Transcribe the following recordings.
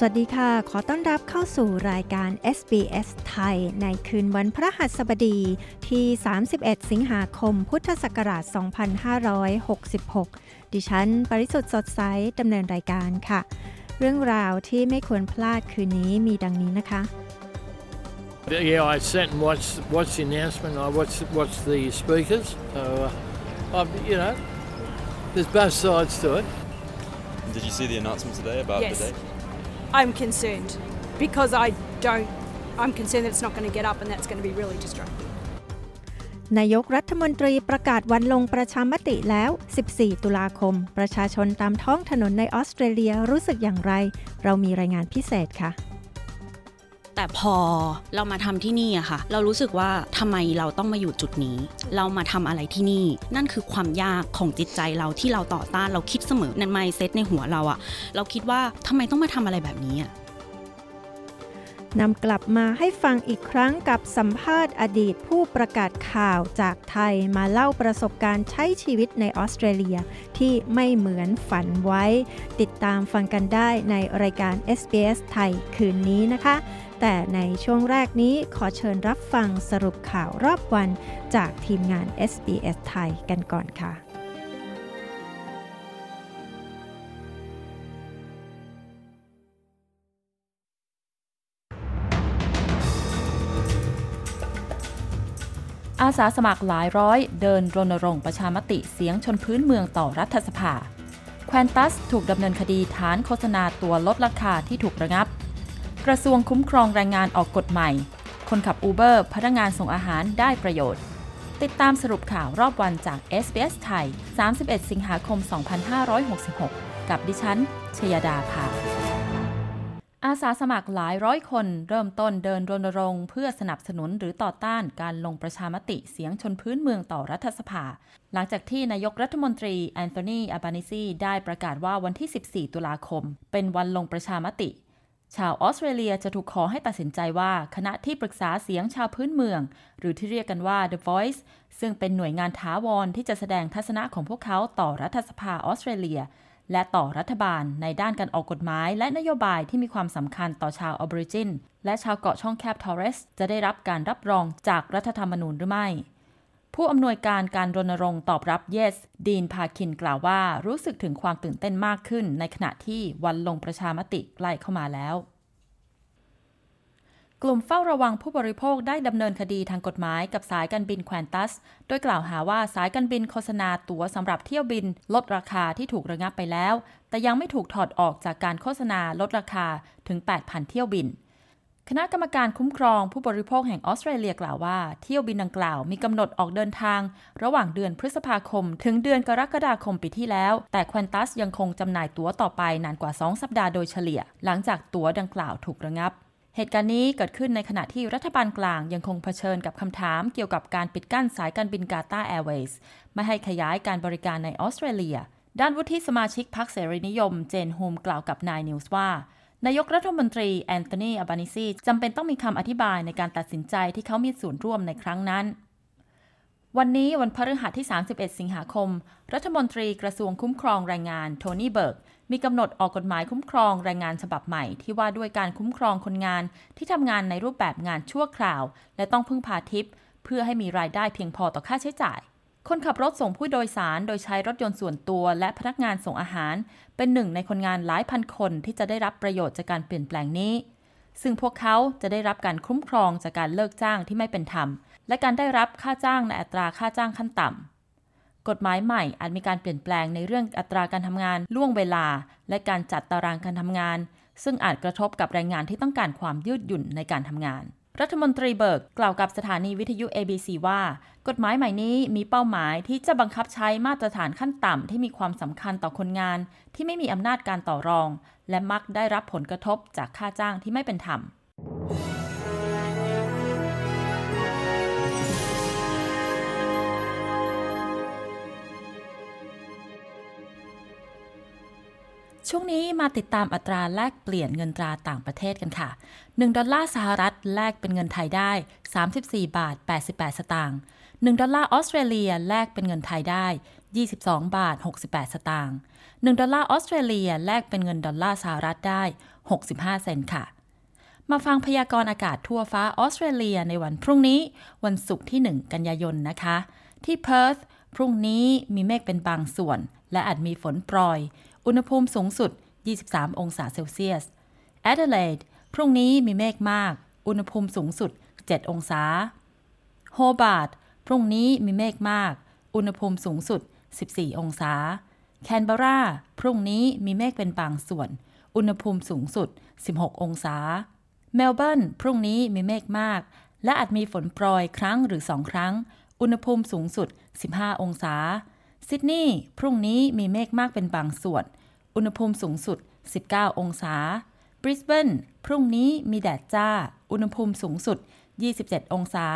สวัสดีค่ะ ขอต้อนรับเข้าสู่รายการ SBS ไทย ในคืนวันพระหัสบดีที่ 31 สิงหาคม พุทธศักราช 2566 ดิฉัน ปริสุทธ์สดใสดำเนินรายการค่ะ เรื่องราวที่ไม่ควรพลาดคืนนี้มีดังนี้นะคะ Yeah, I sat and watched watched the announcement. I watched watched the speakers. So, uh, I'm, you know, there's both sides to it. Did you see the announcement today about Yes. the date? I'm concerned because I don't. I'm concerned that it's not going to get up, and that's going to be really destructive นายกรัฐมนตรีประกาศวันลงประชามติแล้ว 14 ตุลาคม ประชาชนตามท้องถนนในออสเตรเลียรู้สึกอย่างไร เรามีรายงานพิเศษค่ะ แต่พอเรามาทำที่นี่อะค่ะ เรารู้สึกว่าทำไมเราต้องมาอยู่จุดนี้ เรามาทำอะไรที่นี่ นั่นคือความยากของจิตใจเราที่เราต่อต้านเราคิดเสมอในไมเซ็ตในหัวเราอะเราคิดว่าทำไมต้องมาทำอะไรแบบนี้อะนำกลับมาให้ฟังอีกครั้งกับสัมภาษณ์อดีตผู้ประกาศข่าวจากไทยมาเล่าประสบการณ์ใช้ชีวิตในออสเตรเลียที่ไม่เหมือนฝันไว้ ติดตามฟังกันได้ในรายการ SBS ไทยคืนนี้นะคะ แต่ในช่วงแรกนี้ขอเชิญรับฟังสรุปข่าวรอบวันจากทีมงาน SBS ไทยกันก่อนค่ะ อาสาสมัครหลายร้อย เดินรณรงค์ประชามติเสียงชนพื้นเมืองต่อรัฐสภาแควนตัสถูกดำเนินคดีฐานโฆษณาตัวลดราคาที่ถูกระงับ กระทรวงคุ้มครองแรงงานออกกฎใหม่ คนขับอูเบอร์พนักงานส่งอาหารได้ประโยชน์ ติดตามสรุปข่าวรอบวันจาก SBS ไทย 31 สิงหาคม 2566 กับดิฉัน ชยดาภาอาสาสมัครหลายร้อยคน เริ่มต้นเดินรณรงค์เพื่อสนับสนุนหรือต่อต้านการลงประชามติเสียงชนพื้นเมืองต่อรัฐสภา หลังจากที่นายกรัฐมนตรีแอนโทนีอาบานิซีได้ประกาศว่าวันที่ 14 ตุลาคม เป็นวันลงประชามติ ชาวออสเตรเลียจะถูกขอให้ตัดสินใจว่าคณะที่ปรึกษาเสียงชาวพื้นเมือง หรือที่เรียกกันว่า The Voice ซึ่งเป็นหน่วยงานท้าวรที่จะแสดงทัศนะของพวกเขาต่อรัฐสภาออสเตรเลีย และต่อรัฐบาลในด้านการออกกฎหมายและนโยบายที่มีความสำคัญต่อชาวออบริจินและชาวเกาะช่องแคบทอร์เรสจะได้รับการรับรองจากรัฐธรรมนูญหรือไม่ ผู้อำนวยการการรณรงค์ตอบรับ Yes ดีนพาคินกล่าวว่ารู้สึกถึงความตื่นเต้นมากขึ้น ในขณะที่วันลงประชามติใกล้เข้ามาแล้ว กลุ่มเฝ้าระวังผู้บริโภคได้ดำเนินคดีทางกฎหมายกับสายการบินแควนตัส โดยกล่าวหาว่าสายการบินโฆษณาตั๋วสำหรับเที่ยวบิน ลดราคาที่ถูกระงับไปแล้ว แต่ยังไม่ถูกถอดออกจากการโฆษณาลดราคาถึง 8,000 เที่ยวบิน คณะกรรมการคุ้มครองผู้บริโภคแห่งออสเตรเลียกล่าวว่า เที่ยวบินดังกล่าวมีกำหนดออกเดินทาง ระหว่างเดือนพฤษภาคม ถึงเดือนกรกฎาคมปีที่แล้ว แต่ควอนตัสยังคงจำหน่ายตั๋วต่อไปนานกว่า 2 สัปดาห์โดยเฉลี่ย หลังจากตั๋วดังกล่าวถูกระงับ เหตุการณ์นี้เกิดขึ้นในขณะที่รัฐบาลกลางยังคงเผชิญกับคำถามเกี่ยวกับการปิดกั้นสายการบินกาตาร์แอร์เวย์สไม่ให้ขยายการบริการในออสเตรเลีย ด้านวุฒิสมาชิกพรรคเสรีนิยม เจน ฮูมกล่าวกับ Nine News ว่า นายกรัฐมนตรีแอนโทนีอัลบานิซีจำเป็นต้องมีคำอธิบายในการตัดสินใจที่เขามีส่วนร่วมในครั้งนั้น วันนี้วันพฤหัสที่ 31 สิงหาคม รัฐมนตรีกระทรวงคุ้มครองแรงงานโทนี่เบิร์กมีกำหนดออกกฎหมายคุ้มครองแรงงานฉบับใหม่ที่ว่าด้วยการคุ้มครองคนงานที่ทำงานในรูปแบบงานชั่วคราว และต้องพึ่งพาทิปเพื่อให้มีรายได้เพียงพอต่อค่าใช้จ่าย คนขับรถส่งผู้โดยสารโดยใช้รถยนต์ส่วนตัว และพนักงานส่งอาหาร เป็นหนึ่งในคนงานหลายพันคนที่จะได้รับประโยชน์จากการเปลี่ยนแปลงนี้ ซึ่งพวกเขาจะได้รับการคุ้มครองจากการเลิกจ้างที่ไม่เป็นธรรม และการได้รับค่าจ้างในอัตราค่าจ้างขั้นต่ำกฎหมายใหม่อาจมีการเปลี่ยนแปลงในเรื่องอัตราการทำงานล่วงเวลา และการจัดตารางการทำงาน ซึ่งอาจกระทบกับแรงงานที่ต้องการความยืดหยุ่นในการทำงาน รัฐมนตรีเบิร์กกล่าวกับสถานีวิทยุ ABC ว่า กฎหมายใหม่นี้มีเป้าหมายที่จะบังคับใช้มาตรฐานขั้นต่ำที่มีความสำคัญต่อคนงาน ที่ไม่มีอำนาจการต่อรอง และมักได้รับผลกระทบจากค่าจ้างที่ไม่เป็นธรรม ช่วงนี้มาติดตามอัตราแลกเปลี่ยนเงินตราต่างประเทศกันค่ะ 1 ดอลลาร์สหรัฐแลกเป็นเงินไทยได้ 34 บาท 88 สตางค์ 1 ดอลลาร์ออสเตรเลียแลกเป็นเงินไทยได้ 22 บาท 68 สตางค์ 1 ดอลลาร์ออสเตรเลียแลกเป็นเงินดอลลาร์สหรัฐได้ 65 เซนต์ค่ะ มาฟังพยากรณ์อากาศทั่วฟ้าออสเตรเลียในวันพรุ่งนี้ วันศุกร์ที่ 1 กันยายนนะคะ ที่เพิร์ธพรุ่งนี้มีเมฆเป็นบางส่วน และอาจมีฝนโปรย อุณหภูมิสูงสุด 23 องศาเซลเซียส แอดิเลดพรุ่งนี้มีเมฆมาก อุณหภูมิสูงสุด 7 องศา โฮบาร์ต พรุ่งนี้มีเมฆมาก อุณหภูมิสูงสุด 14 องศา แคนเบรา พรุ่งนี้มีเมฆเป็นบางส่วน อุณหภูมิสูงสุด 16 องศา เมลเบิร์น พรุ่งนี้มีเมฆมาก และอาจมีฝนโปรยครั้งหรือสองครั้ง อุณหภูมิสูงสุด 15 องศา ซิดนีย์ พรุ่งนี้มีเมฆมากเป็นบางส่วน อุณหภูมิสูงสุด 19 องศา บริสเบน พรุ่งนี้มีแดดจ้า อุณหภูมิสูงสุด 27 องศา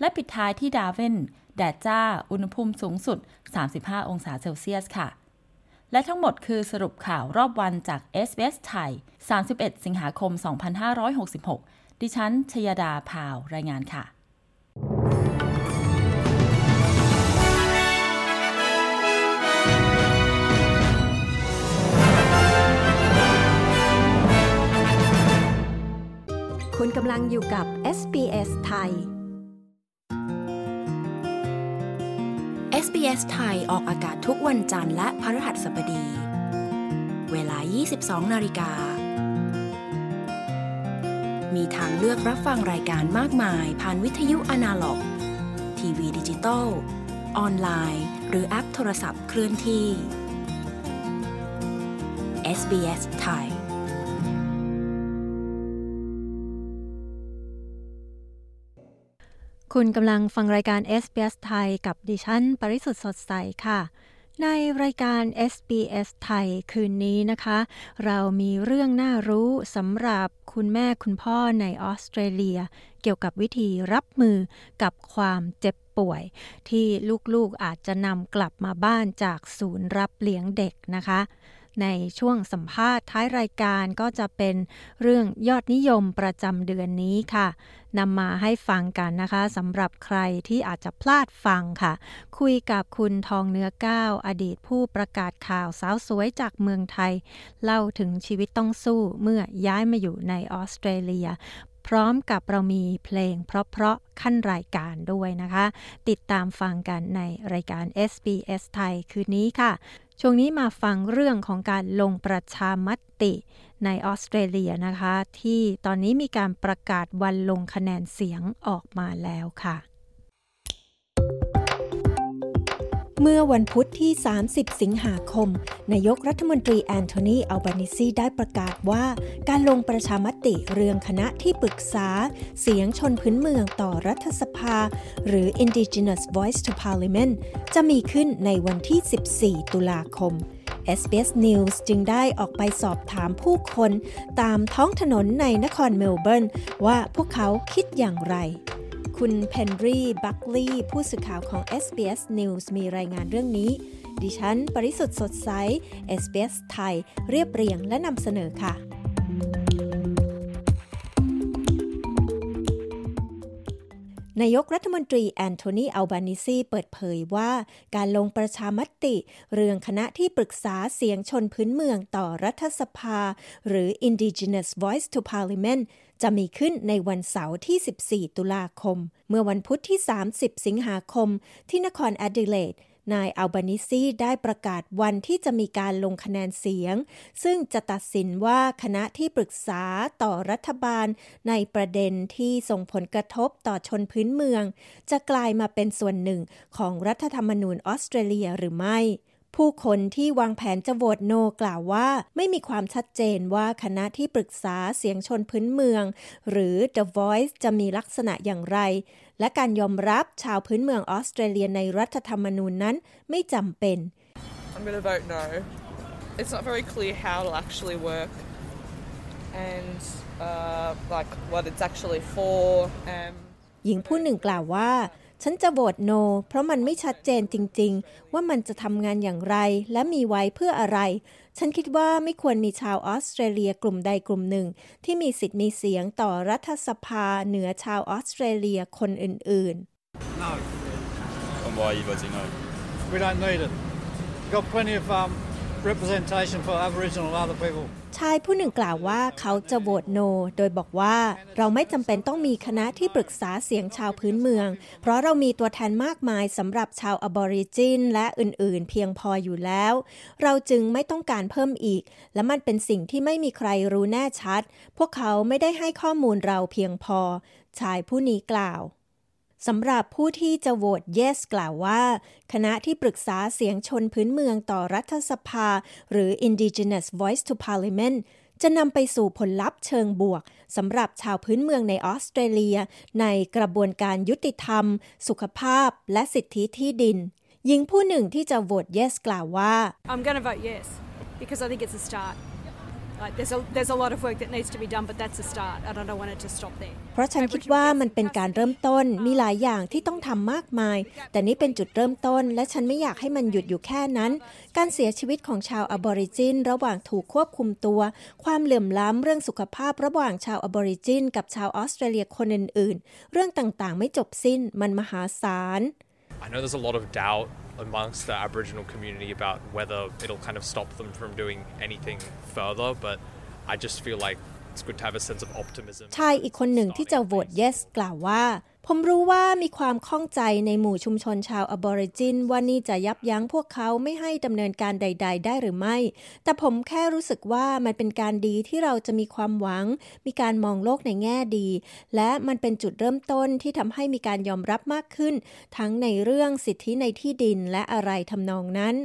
และปิดท้ายที่ดาวินแดดจ้า อุณหภูมิสูงสุด 35 องศาเซลเซียสค่ะ และทั้งหมดคือสรุปข่าวรอบวันจาก SBS ไทย 31 สิงหาคม 2566 ดิฉัน ชยดาพาว รายงานค่ะ คุณกำลังอยู่กับ SBS ไทย SBS ไทยออกอากาศทุกวันจันทร์และพฤหัสบดี เวลา 22 นาฬิกา มีทางเลือกรับฟังรายการมากมายผ่านวิทยุอนาล็อก ทีวีดิจิตอล ออนไลน์ หรือแอปโทรศัพท์เคลื่อนที่ SBS ไทย คุณกำลังฟังรายการ SBS ไทยกับดิฉัน ปริสุทธ์สดใสค่ะ ในรายการ SBS ไทยคืนนี้นะคะ เรามีเรื่องน่ารู้สำหรับคุณแม่คุณพ่อในออสเตรเลีย เกี่ยวกับวิธีรับมือกับความเจ็บป่วย ที่ลูกๆอาจจะนำกลับมาบ้านจากศูนย์รับเลี้ยงเด็กนะคะ ในช่วงสัมภาษณ์ท้ายรายการก็จะเป็นเรื่องยอดนิยมประจำเดือนนี้ค่ะนำมาให้ฟังกันนะคะสำหรับใครที่อาจจะพลาดฟังค่ะ คุยกับคุณทองเนื้อก้าวอดีตผู้ประกาศข่าวสาวสวยจากเมืองไทย เล่าถึงชีวิตต้องสู้เมื่อย้ายมาอยู่ในออสเตรเลีย พร้อมกับเรามีเพลงเพราะๆขั้นรายการด้วยนะคะ ติดตามฟังกันในรายการ SBS ไทยคืนนี้ค่ะ ช่วงนี้มาฟังเรื่องของการลงประชามติในออสเตรเลียนะคะ ที่ตอนนี้มีการประกาศวันลงคะแนนเสียงออกมาแล้วค่ะ เมื่อวันพุธที่ 30 สิงหาคม นายกรัฐมนตรีแอนโทนี อัลบานิซี ได้ประกาศว่าการลงประชามติเรื่องคณะที่ปรึกษา เสียงชนพื้นเมืองต่อรัฐสภา หรือ Indigenous Voice to Parliament จะมีขึ้นในวันที่ 14 ตุลาคม SBS News จึงได้ออกไปสอบถามผู้คนตามท้องถนนในนครเมลเบิร์นว่าพวกเขาคิดอย่างไร คุณเพนรีบัคลีย์ผู้สื่อข่าวของ SBS News มีรายงานเรื่องนี้ ดิฉัน ปริสุทธ์สดใส SBS ไทย เรียบเรียงและนำเสนอค่ะนายกรัฐมนตรีแอนโทนีอัลบานิซีเปิดเผยว่า การลงประชามติ เรื่องคณะที่ปรึกษาเสียงชนพื้นเมืองต่อรัฐสภา หรือ Indigenous Voice to Parliament จะมีขึ้นในวันเสาร์ที่ 14 ตุลาคม เมื่อวันพุธที่ 30 สิงหาคม ที่นครแอดิเลดนายอัลบานิซีได้ประกาศวันที่จะมีการลงคะแนนเสียง ซึ่งจะตัดสินว่าคณะที่ปรึกษาต่อรัฐบาล ในประเด็นที่ส่งผลกระทบต่อชนพื้นเมือง จะกลายมาเป็นส่วนหนึ่งของรัฐธรรมนูญออสเตรเลียหรือไม่ ผู้คนที่วางแผนจะโหวตโนกล่าวว่า ไม่มีความชัดเจนว่าคณะที่ปรึกษาเสียงชนพื้นเมือง หรือ The Voice จะมีลักษณะอย่างไร และการยอมรับชาวพื้นเมืองออสเตรเลียในรัฐธรรมนูญนั้นไม่จำเป็น I'm going to vote no. It's not very clear how it'll actually work and uh, like what it's actually for. Um, หญิงผู้หนึ่งกล่าวว่า ฉันจะโหวตโน เพราะมันไม่ชัดเจนจริง ๆ ว่ามันจะทำงานอย่างไรและมีไว้เพื่ออะไร ฉันคิดว่าไม่ควรมีชาวออสเตรเลียกลุ่มใดกลุ่มหนึ่ง ที่มีสิทธิ์มีเสียงต่อรัฐสภาเหนือชาวออสเตรเลียคนอื่นๆ No. And why are you voting no? We don't need it. Got plenty of um, representation for Aboriginal and other people. ชายผู้หนึ่งกล่าวว่าเขาจะโหวตโน โดยบอกว่าเราไม่จำเป็นต้องมีคณะที่ปรึกษาเสียงชาวพื้นเมือง เพราะเรามีตัวแทนมากมายสำหรับชาวอบอริจินและอื่นๆ เพียงพออยู่แล้ว เราจึงไม่ต้องการเพิ่มอีก และมันเป็นสิ่งที่ไม่มีใครรู้แน่ชัด พวกเขาไม่ได้ให้ข้อมูลเราเพียงพอ ชายผู้นี้กล่าว สำหรับผู้ที่จะโหวต yes กล่าวว่า คณะที่ปรึกษาเสียงชนพื้นเมืองต่อรัฐสภา หรือ Indigenous Voice to Parliament จะนำไปสู่ผลลัพธ์เชิงบวกสำหรับชาวพื้นเมืองในออสเตรเลีย ในกระบวนการยุติธรรม สุขภาพ และสิทธิที่ดิน หญิงผู้หนึ่งที่จะโหวต yes กล่าวว่า I'm going to vote yes because I think it's a start. Like there's a there's a lot of work that needs to be done, but that's a start, and I don't want it to stop there. เพราะฉันคิดว่ามันเป็นการเริ่มต้นมีหลายอย่างที่ต้องทำมากมาย แต่นี่เป็นจุดเริ่มต้น และฉันไม่อยากให้มันหยุดอยู่แค่นั้น การเสียชีวิตของชาวอบอริจิน ระหว่างถูกควบคุมตัว ความเหลื่อมล้ำเรื่องสุขภาพระหว่างชาวอบอริจิน กับชาวออสเตรเลียคนอื่นๆ เรื่องต่างๆ ไม่จบสิ้นมันมหาศาล I know there's a lot of doubt amongst the Aboriginal community about whether it'll kind of stop them from doing anything further, but I just feel like it's good to have a sense of optimism. ชายอีกคนหนึ่งที่จะโหวต yes กล่าวว่า ผมรู้ว่ามีความข้องใจในหมู่ชุมชนชาวอบอริจินว่านี่จะยับยั้งพวกเขาไม่ให้ดำเนินการใด ๆ ได้หรือไม่ แต่ผมแค่รู้สึกว่ามันเป็นการดีที่เราจะมีความหวัง มีการมองโลกในแง่ดี และมันเป็นจุดเริ่มต้นที่ทำให้มีการยอมรับมากขึ้น ทั้งในเรื่องสิทธิในที่ดินและอะไรทำนองนั้น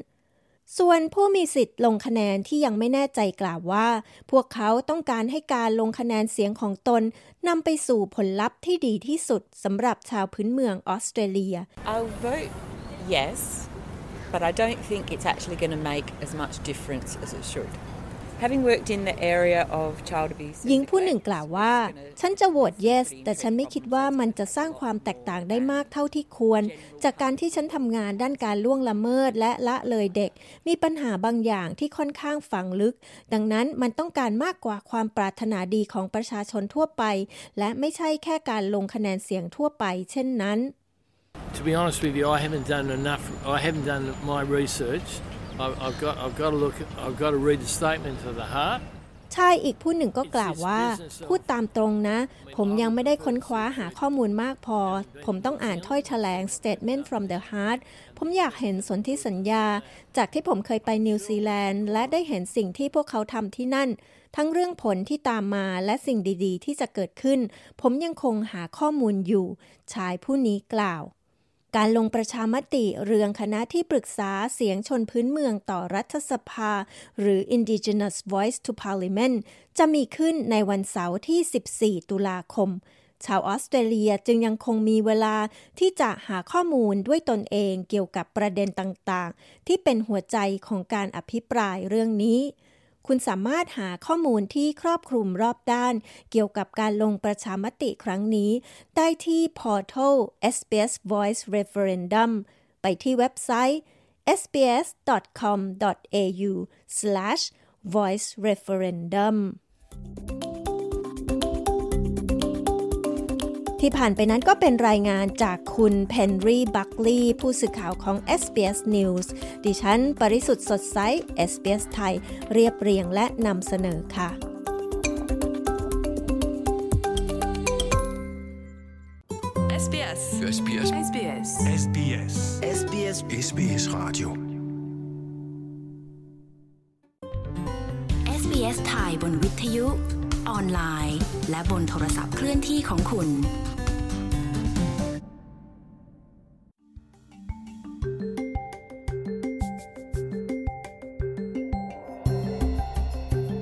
ส่วนผู้มีสิทธิ์ลงคะแนนที่ยังไม่แน่ใจกล่าวว่า พวกเขาต้องการให้การลงคะแนนเสียงของตนนำไปสู่ผลลัพธ์ที่ดีที่สุดสำหรับชาวพื้นเมืองออสเตรเลีย I'll vote yes, but I don't think it's actually going to make as much difference as it should. Having worked in the area of child abuse, หญิงผู้หนึ่งกล่าวว่า ฉันจะโหวต yes แต่ฉันไม่คิดว่ามันจะสร้างความแตกต่างได้มากเท่าที่ควร จากการที่ฉันทำงานด้านการล่วงละเมิดและละเลยเด็ก มีปัญหาบางอย่างที่ค่อนข้างฝังลึก ดังนั้นมันต้องการมากกว่าความปรารถนาดีของประชาชนทั่วไป และไม่ใช่แค่การลงคะแนนเสียงทั่วไป เช่นนั้น To be honest with you, I haven't done enough. I haven't done my research. I've, I've got I've got to look. I've got to read the statement to the heart. ชายอีกผู้หนึ่งก็กล่าวว่า พูดตามตรงนะ ผมยังไม่ได้ค้นคว้าหาข้อมูลมากพอ ผมต้องอ่านถ้อยแถลง Statement from the Heart ผมอยากเห็นสนธิสัญญา จากที่ผมเคยไปนิวซีแลนด์ และได้เห็นสิ่งที่พวกเขาทำที่นั่น ทั้งเรื่องผลที่ตามมาและสิ่งดีๆ ที่จะเกิดขึ้น ผมยังคงหาข้อมูลอยู่ ชายผู้นี้กล่าว การลงประชามติเรื่องคณะที่ปรึกษาเสียงชนพื้นเมืองต่อรัฐสภา หรือ Indigenous Voice to Parliament จะมีขึ้นในวันเสาร์ที่ 14 ตุลาคม ชาวออสเตรเลียจึงยังคงมีเวลาที่จะหาข้อมูลด้วยตนเองเกี่ยวกับประเด็นต่างๆ ที่เป็นหัวใจของการอภิปรายเรื่องนี้ คุณสามารถหาข้อมูลที่ครอบคลุมรอบด้าน เกี่ยวกับการลงประชามติครั้งนี้ ได้ที่ portal SBS Voice Referendum ไปที่เว็บไซต์ sbs.com.au/voicereferendum ที่ผ่านไปนั้นก็เป็นรายงานจากคุณเพนรีบัคลีย์ผู้สื่อข่าวของ SBS News ดิฉัน ปริสุทธ์สดใส SBS ไทย เรียบเรียงและนำเสนอค่ะส SBS SBS SBS SBS SBS SBS Radio SBS ไทยบนวิทยุ ออนไลน์ และบนโทรศัพท์เคลื่อนที่ของคุณ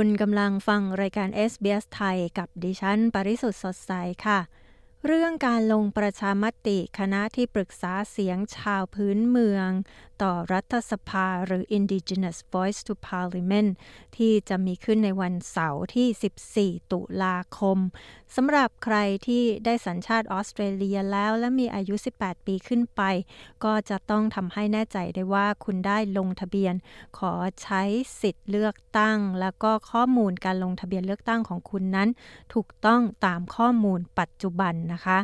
คุณกำลังฟังรายการ SBS ไทย กับดิฉัน ปริสุทธ์สดใสค่ะ เรื่องการลงประชามติคณะที่ปรึกษาเสียงชาวพื้นเมือง ต่อรัฐสภาหรือ Indigenous Voice to Parliament ที่จะมีขึ้นในวันเสาร์ที่ 14 ตุลาคมสำหรับใครที่ได้สัญชาติออสเตรเลียแล้วและมีอายุ 18 ปีขึ้นไป ก็จะต้องทำให้แน่ใจได้ว่าคุณได้ลงทะเบียน ขอใช้สิทธิ์เลือกตั้ง แล้วก็ข้อมูลการลงทะเบียนเลือกตั้งของคุณนั้น ถูกต้องตามข้อมูลปัจจุบันนะคะ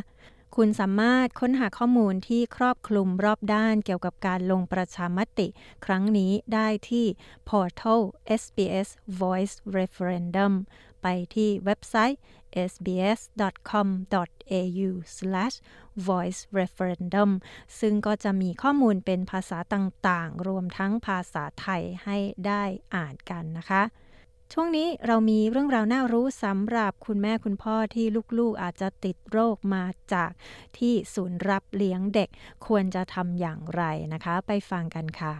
คุณสามารถค้นหาข้อมูลที่ครอบคลุมรอบด้านเกี่ยวกับการลงประชามติ ครั้งนี้ได้ที่ portal SBS Voice Referendum ไปที่เว็บไซต์ sbs.com.au/voice-referendum ซึ่งก็จะมีข้อมูลเป็นภาษาต่างๆ รวมทั้งภาษาไทยให้ได้อ่านกันนะคะ ช่วงนี้เรามีเรื่องราวน่ารู้สำหรับคุณแม่คุณพ่อที่ลูกๆอาจจะติดโรคมาจากที่ศูนย์รับเลี้ยงเด็กควรจะทำอย่างไรนะคะ ไปฟังกันค่ะ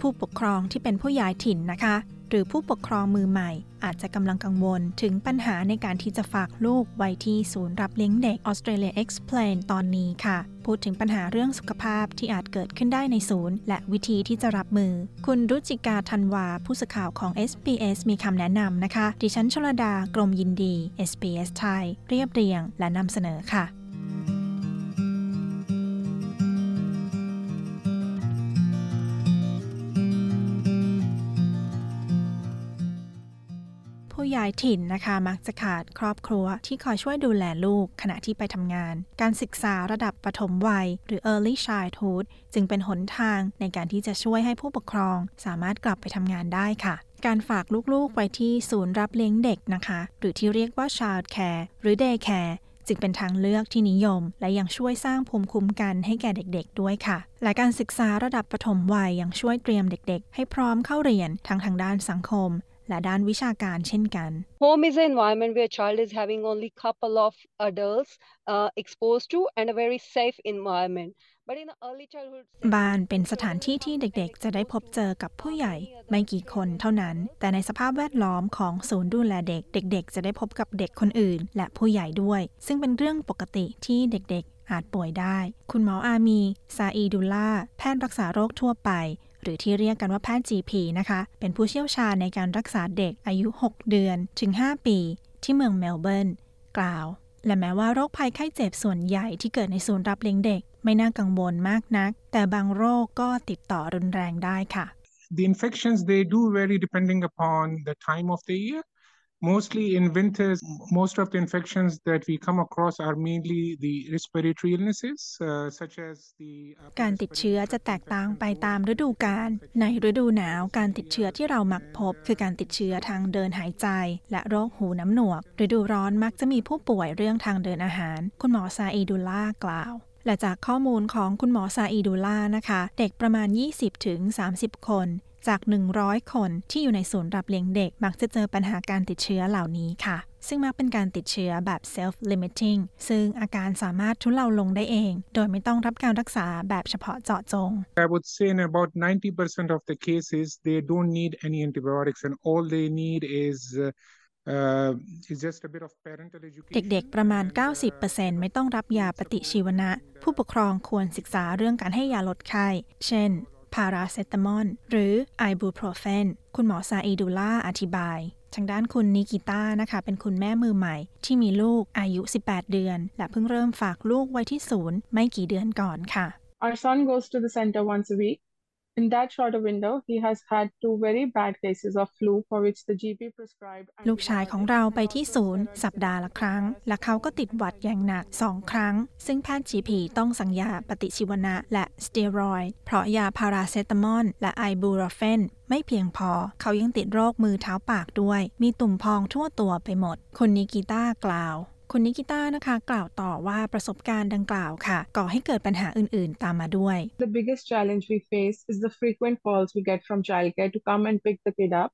ผู้ปกครองที่เป็นผู้ย้ายถิ่นนะคะ หรือผู้ปกครองมือใหม่ อาจจะกำลังกังวล ถึงปัญหาในการที่จะฝากลูกไว้ที่ศูนย์รับเลี้ยงเด็ก Australia Explain ตอนนี้ค่ะ พูดถึงปัญหาเรื่องสุขภาพที่อาจเกิดขึ้นได้ในศูนย์ และวิธีที่จะรับมือ คุณรุจิกาธันวา ผู้สื่อข่าวของ SBS มีคำแนะนำนะคะ ดิฉันชลดากรมยินดี SBS ไทย เรียบเรียงและนำเสนอค่ะ ย้ายถิ่นนะคะ มักจะขาดครอบครัวที่คอยช่วยดูแลลูกขณะที่ไปทำงาน การศึกษาระดับปฐมวัย หรือ early childhood จึงเป็นหนทางในการที่จะช่วยให้ผู้ปกครอง สามารถกลับไปทำงานได้ค่ะการฝากลูกๆ ไว้ที่ศูนย์รับเลี้ยงเด็กนะคะ หรือที่เรียกว่า child care หรือ day care จึงเป็นทางเลือกที่นิยม และยังช่วยสร้างภูมิคุ้มกันให้แก่เด็กๆ ด้วยค่ะ และการศึกษาระดับปฐมวัยยังช่วยเตรียมเด็กๆ ให้พร้อมเข้าเรียนทั้งทางด้านสังคม และด้านวิชาการเช่นกัน Home is an environment where child is having only couple of adults uh, exposed to and a very safe environment. But in the early childhood บ้านเป็นสถานที่ที่เด็กๆ จะได้พบเจอกับผู้ใหญ่ ไม่กี่คนเท่านั้น แต่ในสภาพแวดล้อมของศูนย์ดูแลเด็ก เด็ก ๆ จะได้พบกับเด็กคนอื่น และผู้ใหญ่ด้วย ซึ่งเป็นเรื่องปกติที่เด็กๆอาจป่วยได้ คุณหมออามี ซาอีดุลล่า แพทย์รักษาโรคทั่วไป หรือที่เรียกกันว่าแพทย์ GP นะคะ เป็นผู้เชี่ยวชาญในการรักษาเด็กอายุ 6 เดือนถึง 5 ปี ที่เมืองเมลเบิร์นกล่าว และแม้ว่าโรคภัยไข้เจ็บส่วนใหญ่ที่เกิดในศูนย์รับเลี้ยงเด็ก ไม่น่ากังวลมากนัก แต่บางโรคก็ติดต่อรุนแรงได้ค่ะ The infections they do vary depending upon the time of the year. Mostly in winters, most of the infections that we come across are mainly the respiratory illnesses, uh, such as the การติดเชื้อจะแตกต่างไปตามฤดูกาล ในฤดูหนาวการติดเชื้อที่เรามักพบ คือการติดเชื้อทางเดินหายใจ และโรคหูน้ำหนวก ฤดูร้อนมักจะมีผู้ป่วยเรื่องทางเดินอาหาร คุณหมอซาอีดูล่ากล่าวและจากข้อมูลของคุณหมอซาอีดูล่านะคะ เด็กประมาณ 20-30 คน จาก 100 คนที่อยู่ในศูนย์รับเลี้ยงเด็ก มักจะเจอปัญหาการติดเชื้อเหล่านี้ค่ะซึ่งมักเป็นการติดเชื้อแบบ self limiting ซึ่งอาการสามารถทุเลาลงได้เอง โดยไม่ต้องรับการรักษาแบบเฉพาะเจาะจง I would say in about 90% of the cases, they don't need any antibiotics, and all they need is uh, เด็กๆ ประมาณ 90%ไม่ต้องรับยาปฏิชีวนะ ผู้ปกครองควรศึกษาเรื่องการให้ยาลดไข้ เช่น พาราเซตามอลหรือไอบูโปรเฟน คุณหมอซาอีดูล่าอธิบาย ทางด้านคุณนิกิต้านะคะ เป็นคุณแม่มือใหม่ ที่มีลูกอายุ 18 เดือน และเพิ่งเริ่มฝากลูกไว้ที่ศูนย์ไม่กี่เดือนก่อนค่ะ Our son goes to the center once a week. ลูกชายของเราไปที่ศูนย์ สัปดาห์ละครั้ง และเขาก็ติดหวัดอย่างหนักสองครั้ง ซึ่งแพทย์ GP ต้องสั่งยาปฏิชีวนะและสเตียรอยด์เพราะยาพาราเซตามอลและไอบูโรเฟนไม่เพียงพอ เขายังติดโรคมือเท้าปากด้วย มีตุ่มพองทั่วตัวไปหมด คุณนิกิต้ากล่าว คุณนิกิต้านะคะ กล่าวต่อว่าประสบการณ์ดังกล่าวค่ะ ก่อให้เกิดปัญหาอื่น ๆ ตามมาด้วย The biggest challenge we face is the frequent calls we get from childcare to come and pick the kid up.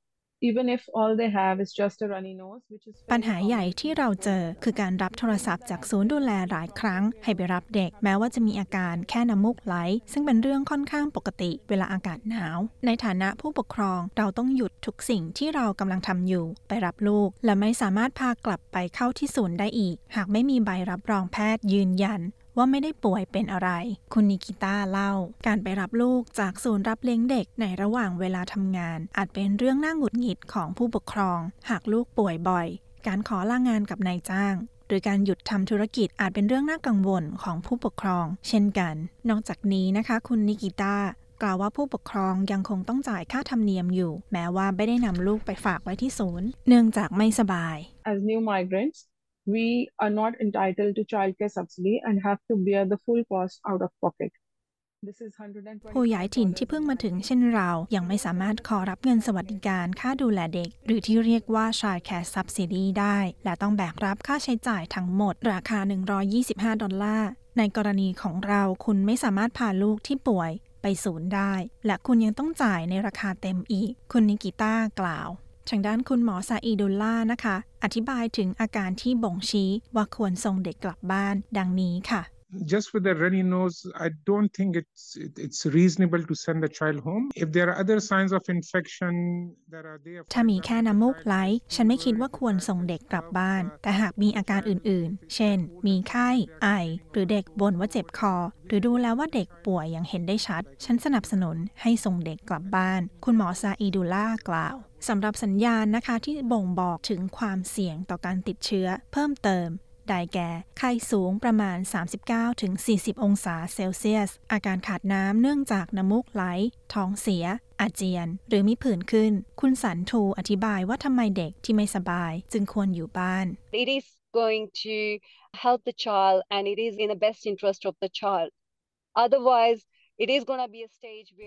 ปัญหาใหญ่ที่เราเจอคือการรับโทรศัพท์จากศูนย์ดูแลหลายครั้ง ให้ไปรับเด็ก แม้ว่าจะมีอาการแค่น้ำมูกไหล ซึ่งเป็นเรื่องค่อนข้างปกติเวลาอากาศหนาว ในฐานะผู้ปกครองเราต้องหยุดทุกสิ่งที่เรากำลังทำอยู่ ไปรับลูก และไม่สามารถพากลับไปเข้าที่ศูนย์ได้อีก หากไม่มีใบรับรองแพทย์ยืนยัน ว่าไม่ได้ป่วยเป็นอะไร คุณนิกิต้าเล่า การไปรับลูกจากศูนย์รับเลี้ยงเด็กในระหว่างเวลาทำงาน อาจเป็นเรื่องน่าหงุดหงิดของผู้ปกครอง หากลูกป่วยบ่อย การขอลางานกับนายจ้างหรือการหยุดทำธุรกิจอาจเป็นเรื่องน่ากังวลของผู้ปกครอง เช่นกัน นอกจากนี้นะคะ คุณนิกิต้ากล่าวว่าผู้ปกครองยังคงต้องจ่ายค่าธรรมเนียมอยู่ แม้ว่าไม่ได้นำลูกไปฝากไว้ที่ศูนย์ เนื่องจากไม่สบาย As new migrants, we are not entitled to childcare subsidy and have to bear the full cost out of pocket. ผู้ย้ายถิ่นที่เพิ่งมาถึงเช่นเรา ยังไม่สามารถขอรับเงินสวัสดิการค่าดูแลเด็ก หรือที่เรียกว่า Child Care Subsidy ได้ และต้องแบกรับค่าใช้จ่ายทั้งหมด ราคา 125 ดอลลาร์ ในกรณีของเราคุณไม่สามารถพาลูกที่ป่วยไปศูนย์ได้ และคุณยังต้องจ่ายในราคาเต็มอีก คุณนิกิต้ากล่าว ทางด้านคุณหมอซาอีดุลล่านะคะ อธิบายถึงอาการที่บ่งชี้ว่าควรส่งเด็กกลับบ้าน ดังนี้ค่ะ just with a runny nose, I don't think it's it, it's reasonable to send the child home. If there are other signs of infection that are there, ถ้ามีแค่น้ำมูกไหล ฉันไม่คิดว่าควรส่งเด็กกลับบ้าน แต่หากมีอาการอื่นๆ เช่น มีไข้ ไอ หรือเด็กบ่นว่าเจ็บคอ หรือดูแล้วว่าเด็กป่วยอย่างเห็นได้ชัด ฉันสนับสนุนให้ส่งเด็กกลับบ้าน คุณหมอซาอีดูล่ากล่าว สำหรับสัญญาณนะคะที่บ่งบอกถึงความเสี่ยงต่อการติดเชื้อเพิ่มเติม ได้แก่ ไข้สูงประมาณ 39-40 องศาเซลเซียส อาการขาดน้ำเนื่องจากน้ำมูกไหล ท้องเสียอาเจียน หรือมีผื่นขึ้น คุณสันทูอธิบายว่าทำไมเด็กที่ไม่สบายจึงควรอยู่บ้าน It is going to help the child and it is in the best interest of the child. Otherwise,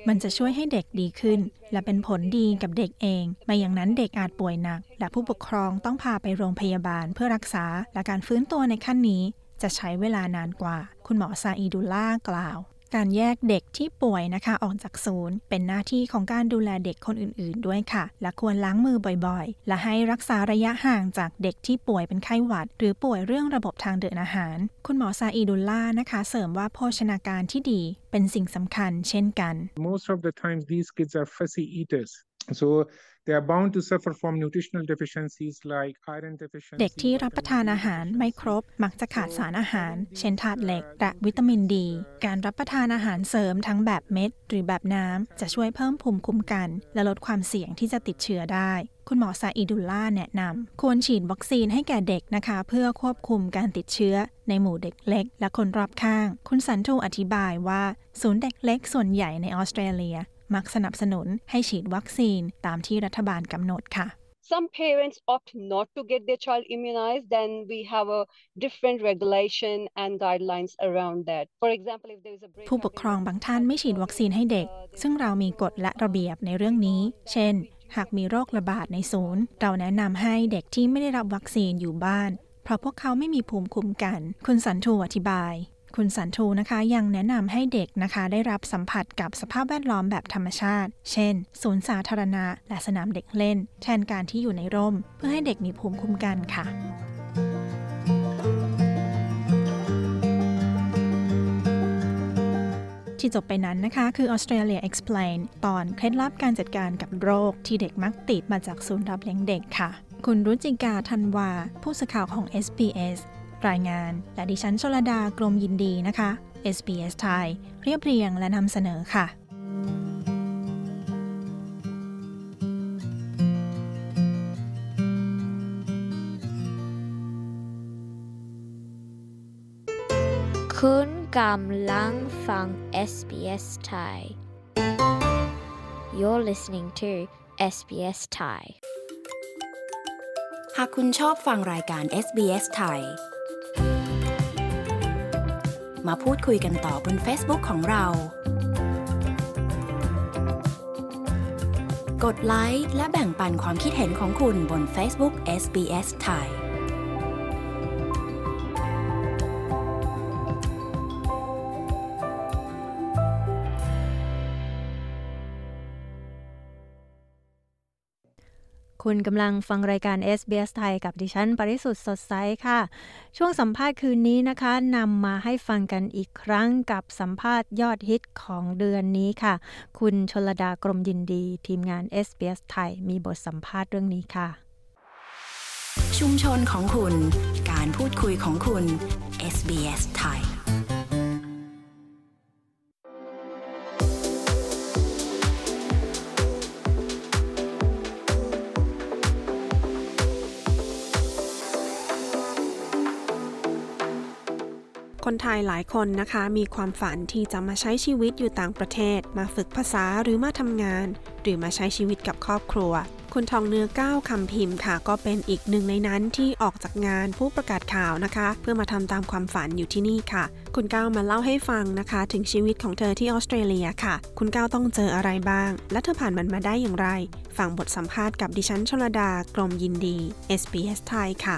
มันจะช่วยให้เด็กดีขึ้น และเป็นผลดีกับเด็กเอง ไม่อย่างนั้นเด็กอาจป่วยหนัก และผู้ปกครองต้องพาไปโรงพยาบาลเพื่อรักษา และการฟื้นตัวในขั้นนี้ จะใช้เวลานานกว่า คุณหมอซาอีดูล่ากล่าว การแยกเด็กที่ป่วยนะคะ ออกจากศูนย์ เป็นหน้าที่ของการดูแลเด็กคนอื่น ๆ ด้วยค่ะ และควรล้างมือบ่อยๆ และให้รักษาระยะห่างจากเด็กที่ป่วยเป็นไข้หวัด หรือป่วยเรื่องระบบทางเดินอาหาร คุณหมอซาอีดุลล่านะคะ เสริมว่าโภชนาการที่ดีเป็นสิ่งสำคัญเช่นกัน most of the times these kids are fussy eaters. So they are bound to suffer from nutritional deficiencies like iron deficiency. เด็กที่รับประทานอาหารไม่ครบมักจะขาดสารอาหาร เช่นธาตุเหล็กและวิตามินดี การรับประทานอาหารเสริมทั้งแบบเม็ด หรือแบบน้ำ จะช่วยเพิ่มภูมิคุ้มกัน และลดความเสี่ยงที่จะติดเชื้อได้คุณหมอซาอิดุลล่าแนะนำควรฉีดวัคซีนให้แก่เด็กนะคะ เพื่อควบคุมการติดเชื้อ ในหมู่เด็กเล็ก และคนรอบข้าง คุณสันทูอธิบายว่า ศูนย์เด็กเล็กส่วนใหญ่ในออสเตรเลีย มักสนับสนุนให้ฉีดวัคซีนตามที่รัฐบาลกำหนดค่ะ some parents opt not to get their child immunized, then we have a different regulation and guidelines around that. For example, if there is a break ผู้ปกครองบางท่านไม่ฉีดวัคซีนให้เด็ก ซึ่งเรามีกฎและระเบียบในเรื่องนี้ เช่น หากมีโรคระบาดในศูนย์ เราแนะนำให้เด็กที่ไม่ได้รับวัคซีนอยู่บ้าน เพราะพวกเขาไม่มีภูมิคุ้มกัน คุณสันทูอธิบาย คุณสันทูนะคะยังแนะนำให้เด็กนะคะ ได้รับสัมผัสกับสภาพแวดล้อมแบบธรรมชาติ เช่นศูนย์สาธารณะ และสนามเด็กเล่น แทนการที่อยู่ในร่ม เพื่อให้เด็กมีภูมิคุ้มกันค่ะที่จบไปนั้นนะคะคือ Australia Explain ตอนเคล็ดลับการจัดการกับโรคที่เด็กมักติดมาจากศูนย์รับเลี้ยงเด็กค่ะ คุณรุจิกาธันวา ผู้สื่อข่าวของ SBS รายงาน และดิฉันชลดากรมยินดีนะคะ SBS ไทยเรียบเรียงและนำเสนอค่ะ คุณกำลังฟัง SBS Thai You're listening to SBS Thai หากคุณชอบฟังรายการ SBS ไทย มาพูดคุยกันต่อบน Facebook ของเรา กดไลค์และแบ่งปันความคิดเห็นของคุณบน Facebook SBS ไทย คุณกำลังฟังรายการ SBS ไทยกับดิฉัน ปริสุทธ์สดใสค่ะ ช่วงสัมภาษณ์คืนนี้นะคะนำมาให้ฟังกันอีกครั้งกับสัมภาษณ์ยอดฮิตของเดือนนี้ค่ะ คุณชลดากรมยินดี ทีมงาน SBS ไทยมีบทสัมภาษณ์เรื่องนี้ค่ะ ชุมชนของคุณ การพูดคุยของคุณ SBS ไทย คนไทยหลายคนนะคะ มีความฝันที่จะมาใช้ชีวิตอยู่ต่างประเทศ มาฝึกภาษาหรือมาทำงาน หรือมาใช้ชีวิตกับครอบครัว คุณทองเนื้อก้าวคำพิมพ์ค่ะ ก็เป็นอีกหนึ่งในนั้นที่ออกจากงานผู้ประกาศข่าวนะคะ เพื่อมาทำตามความฝันอยู่ที่นี่ค่ะ คุณก้าวมาเล่าให้ฟังนะคะ ถึงชีวิตของเธอที่ออสเตรเลียค่ะ คุณก้าวต้องเจออะไรบ้าง และเธอผ่านมันมาได้อย่างไร ฟังบทสัมภาษณ์กับดิฉันชลดากรมยินดี SBS ไทยค่ะ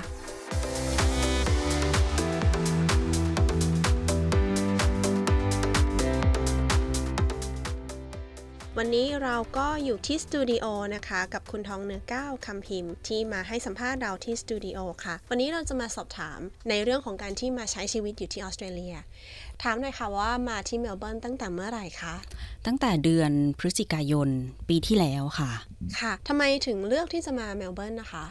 วันนี้เราก็อยู่ที่สตูดิโอนะคะ กับคุณทองเนื้อก้าวคำพิมพ์ ที่มาให้สัมภาษณ์เราที่สตูดิโอค่ะ วันนี้เราจะมาสอบถามในเรื่องของการที่มาใช้ชีวิตอยู่ที่ออสเตรเลีย ถามหน่อยค่ะว่ามาที่เมลเบิร์นตั้งแต่เมื่อไหร่คะ ตั้งแต่เดือนพฤศจิกายนปีที่แล้วค่ะ ค่ะทำไมถึงเลือกที่จะมาเมลเบิร์นนะคะ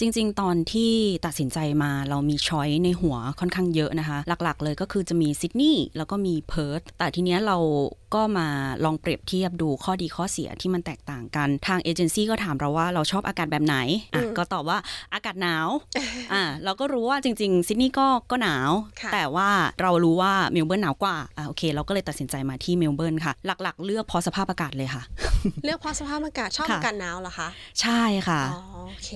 จริง ๆ ตอนที่ตัดสินใจมาเรามี choice ในหัวค่อนข้างเยอะนะคะ หลักๆ เลยก็คือจะมีซิดนีย์แล้วก็มีเพิร์ธแต่ทีเนี้ยเราก็มาลองเปรียบเทียบดูข้อดีข้อเสียที่มันแตกต่างกัน ทางเอเจนซี่ก็ถามเราว่าเราชอบอากาศแบบไหนอะก็ตอบว่าอากาศหนาวอะเราก็รู้ว่าจริง ๆ ซิดนีย์ก็ก็หนาว แต่ว่าเรารู้ว่าเมลเบิร์นหนาวกว่าอะโอเค เราก็เลยตัดสินใจมาที่เมลเบิร์นค่ะ หลักๆ เลือกเพราะสภาพอากาศเลยค่ะ เลือกเพราะสภาพอากาศชอบค่ะอากาศหนาวเหรอคะใช่ค่ะอ๋อโอเค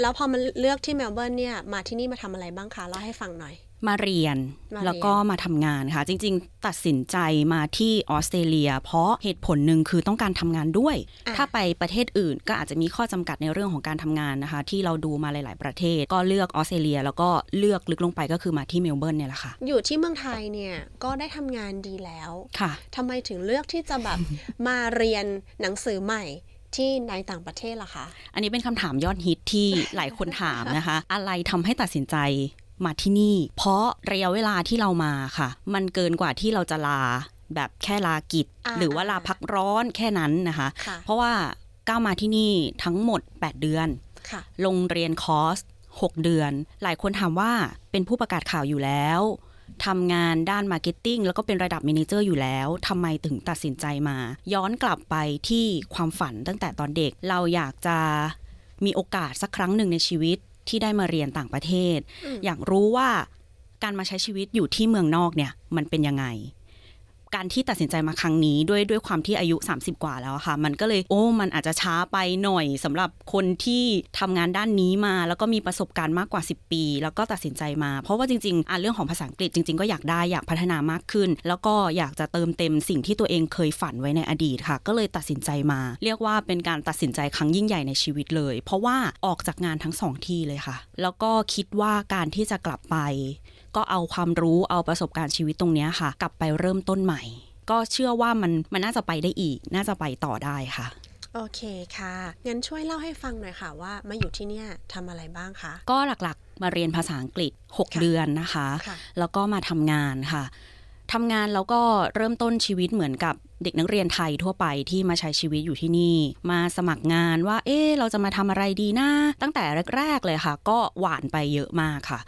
แล้วพอมาเลือกที่เมลเบิร์นเนี่ยมาที่นี่มาทำอะไรบ้างคะเล่าให้ฟังหน่อย มาเรียนมาเรียนแล้วก็มาทำงานค่ะ จริง ๆ ตัดสินใจมาที่ออสเตรเลีย เพราะเหตุผลหนึ่งคือต้องการทำงานด้วย ถ้าไปประเทศอื่นก็อาจจะมีข้อจำกัดในเรื่องของการทำงานนะคะ ที่เราดูมาหลาย ๆ ประเทศ ก็เลือกออสเตรเลีย แล้วก็เลือกลึกลงไปก็คือมาที่เมลเบิร์นเนี่ยแหละค่ะ อยู่ที่เมืองไทยเนี่ยก็ได้ทำงานดีแล้วค่ะทำไมถึงเลือกที่จะแบบมาเรียนหนังสือใหม่ที่ในต่างประเทศล่ะคะ อันนี้เป็นคำถามยอดฮิตที่หลายคนถามนะคะ อะไรทำให้ตัดสินใจ มาที่นี่ เพราะระยะเวลาที่เรามาค่ะ มันเกินกว่าที่เราจะลาแบบแค่ลากิจอ่าหรือว่าลาพักร้อนแค่นั้นนะคะค่ะเพราะว่าก้าวมาที่นี่ทั้งหมด 8 เดือนค่ะลงเรียนคอร์ส6 เดือน หลายคนถามว่าเป็นผู้ประกาศข่าวอยู่แล้วทำงานด้าน marketing แล้วก็เป็นระดับ m ม n เจอร์อยู่แล้วทำไมถึงตัดสินใจมา ย้อนกลับไปที่ความฝันตั้งแต่ตอนเด็ก เราอยากจะมีโอกาสสักครั้งหนึ่งในชีวิต ที่ได้มาเรียนต่างประเทศอืมอยากรู้ว่าการมาใช้ชีวิตอยู่ที่เมืองนอกเนี่ยมันเป็นยังไง การที่ตัดสินใจมาครั้งนี้ด้วยด้วยความที่อายุ 30 กว่าแล้วค่ะ มันก็เลยโอ้ มันอาจจะช้าไปหน่อยสำหรับคนที่ทำงานด้านนี้มา แล้วก็มีประสบการณ์มากกว่า 10 ปี แล้วก็ตัดสินใจมา เพราะว่าจริงๆอะเรื่องของภาษาอังกฤษจริง ๆ ก็อยากได้อยากพัฒนามากขึ้น แล้วก็อยากจะเติมเต็มสิ่งที่ตัวเองเคยฝันไว้ในอดีตค่ะ ก็เลยตัดสินใจมา เรียกว่าเป็นการตัดสินใจครั้งยิ่งใหญ่ในชีวิตเลย เพราะว่าออกจากงานทั้งสองที่เลยค่ะ แล้วก็คิดว่าการที่จะกลับไป ก็เอาความรู้เอาประสบการณ์ชีวิตตรงเนี้ยค่ะ กลับไปเริ่มต้นใหม่ ก็เชื่อว่ามันมันน่าจะไปได้อีก น่าจะไปต่อได้ค่ะโอเคค่ะ งั้นช่วยเล่าให้ฟังหน่อยค่ะว่ามาอยู่ที่เนี่ยทำอะไรบ้างคะ ก็หลักๆมาเรียนภาษาอังกฤษ 6 เดือนนะคะค่ะแล้วก็มาทำงานค่ะทำงานแล้วก็เริ่มต้นชีวิตเหมือนกับเด็กนักเรียนไทยทั่วไปที่มาใช้ชีวิตอยู่ที่นี่ มาสมัครงานว่า เอ๊ะเราจะมาทำอะไรดีนะตั้งแต่แรก ๆ เลยค่ะ ก็หวานไปเยอะมากค่ะ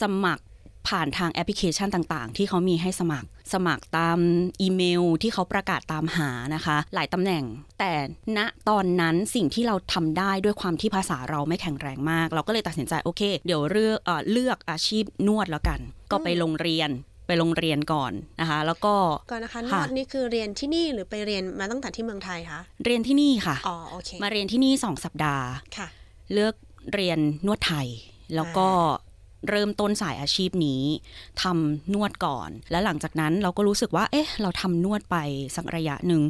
สมัคร ผ่านทางแอปพลิเคชันต่างๆ ที่เขามีให้สมัคร สมัครตามอีเมลที่เขาประกาศตามหานะคะ หลายตำแหน่ง แต่ณตอนนั้นสิ่งที่เราทำได้ด้วยความที่ภาษาเราไม่แข็งแรงมาก เราก็เลยตัดสินใจโอเค เดี๋ยวเลือกเอ่อเลือกอาชีพนวดแล้วกัน ก็ไปโรงเรียนไปโรงเรียนก่อนนะคะ แล้วก็ก่อนนะคะนวดนี่คือเรียนที่นี่หรือไปเรียนมาตั้งแต่ที่เมืองไทยคะเรียนที่นี่ค่ะอ๋อโอเคมาเรียนที่นี่สองสัปดาห์ค่ะ เลือกเรียนนวดไทย แล้วก็ เริ่มต้นสายอาชีพนี้ทำนวดก่อน แล้วหลังจากนั้นเราก็รู้สึกว่า เอ๊ะ เราทำนวดไปสักระยะหนึ่ง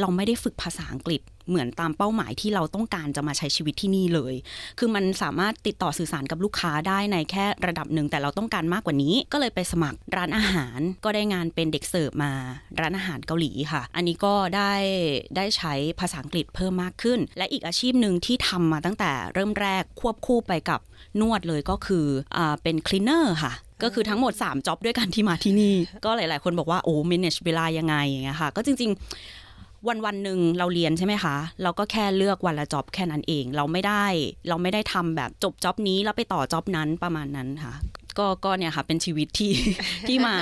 เราไม่ได้ฝึกภาษาอังกฤษ เหมือนตามเป้าหมายที่เราต้องการจะมาใช้ชีวิตที่นี่เลย คือมันสามารถติดต่อสื่อสารกับลูกค้าได้ในแค่ระดับหนึ่งแต่เราต้องการมากกว่านี้ ก็เลยไปสมัครร้านอาหาร ก็ได้งานเป็นเด็กเสิร์ฟมาร้านอาหารเกาหลีค่ะ อันนี้ก็ได้ได้ใช้ภาษาอังกฤษเพิ่มมากขึ้น และอีกอาชีพหนึ่งที่ทำมาตั้งแต่เริ่มแรกควบคู่ไปกับนวดเลยก็คืออเป็นคลีนเนอร์ค่ะก็คือทั้งหมด 3จ็อบด้วยกันที่มาที่นี่ ก็หลาย ๆ คนบอกว่า โอ้ manage เวลายังไงอย่างเงี้ยค่ะ ก็จริง ๆ วันวันหนึ่งเราเรียนใช่ไหมคะ เราก็แค่เลือกวันละจ็อบแค่นั้นเอง เราไม่ได้ เราไม่ได้ทำแบบจบจ็อบนี้แล้วไปต่อจ็อบนั้นประมาณนั้นค่ะก็ก็เนี่ยค่ะเป็นชีวิตที่ที่มา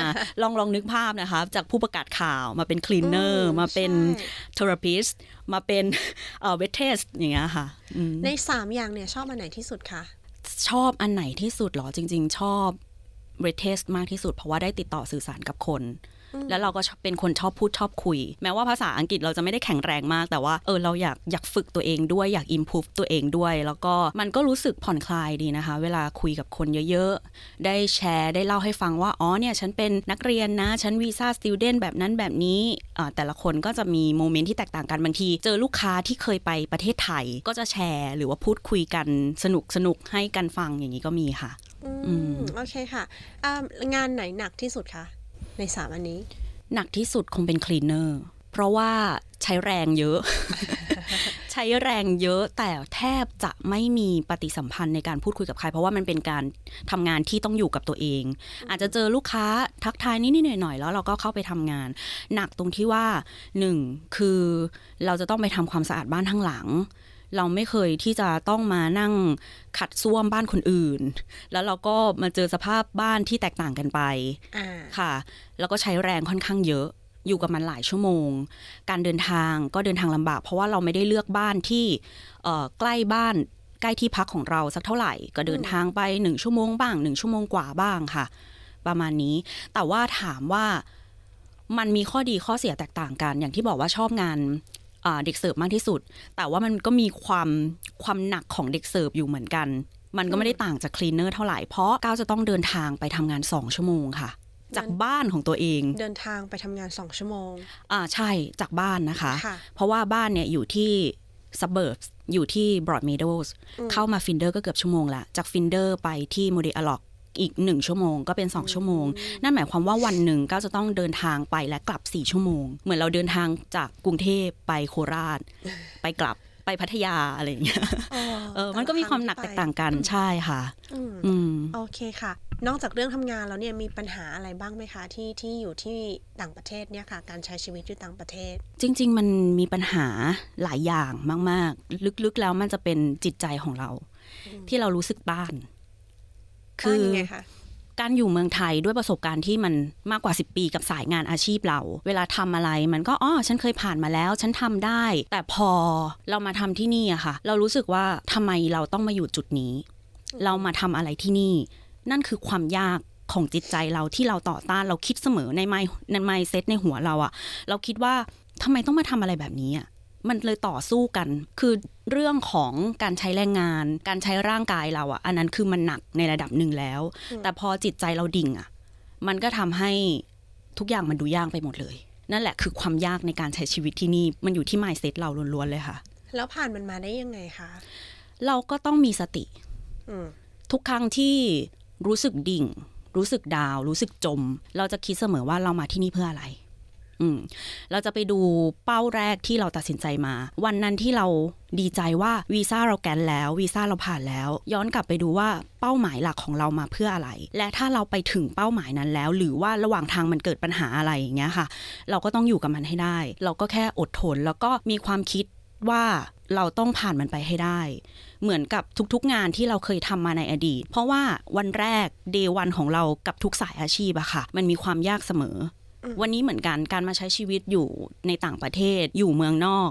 ลองลองนึกภาพนะคะจากผู้ประกาศข่าวมาเป็น cleaner มาเป็น therapist มาเป็นเอ่อ waitress อย่างเงี้ยค่ะอืมในสามอย่างเนี่ยชอบอันไหนที่สุดคะ ชอบอันไหนที่สุดเหรอจริง ๆ ชอบเรทเทสมากที่สุดเพราะว่าได้ติดต่อสื่อสารกับคน แล้วเราก็ชอบเป็นคนชอบพูดชอบคุย แม้ว่าภาษาอังกฤษเราจะไม่ได้แข็งแรงมาก แต่ว่าเออเราอยากอยากฝึกตัวเองด้วยอยาก improve ตัวเองด้วย แล้วก็มันก็รู้สึกผ่อนคลายดีนะคะ เวลาคุยกับคนเยอะๆ ได้แชร์ได้เล่าให้ฟังว่า อ๋อเนี่ยฉันเป็นนักเรียนนะ ฉันวีซ่าสติวเดนแบบนั้นแบบนี้อ่าแต่ละคนก็จะมีโมเมนต์ที่แตกต่างกันบางที เจอลูกค้าที่เคยไปประเทศไทย ก็จะแชร์หรือว่าพูดคุยกันสนุกสนุกให้กันฟังอย่างนี้ก็มีค่ะ อืมโอเคค่ะอ่างานไหนหนักที่สุดคะ ในสามอันนี้ หนักที่สุดคงเป็นคลีนเนอร์เพราะว่าใช้แรงเยอะ ใช้แรงเยอะแต่แทบจะไม่มีปฏิสัมพันธ์ในการพูดคุยกับใคร เพราะว่ามันเป็นการทำงานที่ต้องอยู่กับตัวเอง อาจจะเจอลูกค้าทักทายนิดๆหน่อยๆ แล้วเราก็เข้าไปทำงาน หนักตรงที่ว่าหนึ่งคือเราจะต้องไปทำความสะอาดบ้านทั้งหลัง เราไม่เคยที่จะต้องมานั่งขัดซ่วมบ้านคนอื่น แล้วเราก็มาเจอสภาพบ้านที่แตกต่างกันไปอ่าค่ะ แล้วก็ใช้แรงค่อนข้างเยอะอยู่กับมันหลายชั่วโมง การเดินทางก็เดินทางลำบาก เพราะว่าเราไม่ได้เลือกบ้านที่เอ่อใกล้บ้านใกล้ที่พักของเราสักเท่าไหร่ ก็เดินทางไปหนึ่งชั่วโมงบ้างหนึ่งชั่วโมงกว่าบ้างค่ะ ประมาณนี้ แต่ว่าถามว่ามันมีข้อดีข้อเสียแตกต่างกัน อย่างที่บอกว่าชอบงานอ่า เด็กเสิร์ฟมากที่สุด แต่ว่ามันก็มีความความหนักของเด็กเสิร์ฟอยู่เหมือนกัน มันก็ไม่ได้ต่างจาก cleaner เท่าไหร่ เพราะเก้าจะต้องเดินทางไปทำงาน2ชั่วโมงค่ะ จากบ้านของตัวเอง เดินทางไปทำงานสองชั่วโมง อ่าใช่จากบ้านนะคะค่ะเพราะว่าบ้านเนี่ยอยู่ที่ suburbs อยู่ที่ Broadmeadows อืมเข้ามา Flinders ก็เกือบชั่วโมงละจาก Flinders ไปที่ Mordialloc อีกหนึ่งชั่วโมง ก็เป็น 2 ชั่วโมง นั่นหมายความว่าวันหนึ่งก็จะต้องเดินทางไปและกลับ 4 ชั่วโมง เหมือนเราเดินทางจากกรุงเทพไปโคราช ไปกลับไปพัทยาอะไรอย่างเงี้ยเออมันก็มีความหนักแตกต่างกันใช่ค่ะ อืมอืมโอเคค่ะ นอกจากเรื่องทำงานแล้วเนี่ยมีปัญหาอะไรบ้างไหมคะที่ที่อยู่ที่ต่างประเทศเนี่ยค่ะ การใช้ชีวิตอยู่ต่างประเทศ จริง ๆ มันมีปัญหาหลายอย่างมาก ๆ ลึกๆแล้วมันจะเป็นจิตใจของเรา ที่เรารู้สึกต้าน ต้านยังไงคะการอยู่เมืองไทยด้วยประสบการณ์ที่มันมากกว่า 10 ปีกับสายงานอาชีพเรา เวลาทำอะไรมันก็อ๋อฉันเคยผ่านมาแล้ว ฉันทำได้ แต่พอเรามาทำที่นี่อะค่ะ เรารู้สึกว่าทำไมเราต้องมาอยู่จุดนี้ เรามาทำอะไรที่นี่ นั่นคือความยากของจิตใจเราที่เราต่อต้านเราคิดเสมอในไมในไมเซตในหัวเราอะเราคิดว่าทำไมต้องมาทำอะไรแบบนี้อะ มันเลยต่อสู้กัน คือเรื่องของการใช้แรงงาน การใช้ร่างกายเราอะอันนั้นคือมันหนักในระดับหนึ่งแล้วอืมแต่พอจิตใจเราดิ่งอะมันก็ทำให้ทุกอย่างมันดูยากไปหมดเลย นั่นแหละคือความยากในการใช้ชีวิตที่นี่มันอยู่ที่ไมเซตเราล้วนๆเลยค่ะ แล้วผ่านมันมาได้ยังไงคะเราก็ต้องมีสติอืมทุกครั้งที่รู้สึกดิ่ง รู้สึกดาว รู้สึกจม เราจะคิดเสมอว่าเรามาที่นี่เพื่ออะไร อืมเราจะไปดูเป้าแรกที่เราตัดสินใจมา วันนั้นที่เราดีใจว่าวีซ่าเราแกนแล้ววีซ่าเราผ่านแล้ว ย้อนกลับไปดูว่าเป้าหมายหลักของเรามาเพื่ออะไร และถ้าเราไปถึงเป้าหมายนั้นแล้ว หรือว่าระหว่างทางมันเกิดปัญหาอะไรอย่างเงี้ยค่ะ เราก็ต้องอยู่กับมันให้ได้ เราก็แค่อดทนแล้วก็มีความคิดว่าเราต้องผ่านมันไปให้ได้ เหมือนกับทุกๆงานที่เราเคยทำมาในอดีต เพราะว่าวันแรกเดวันของเรากับทุกสายอาชีพอะค่ะ มันมีความยากเสมอ วันนี้เหมือนกันการมาใช้ชีวิตอยู่ในต่างประเทศอยู่เมืองนอก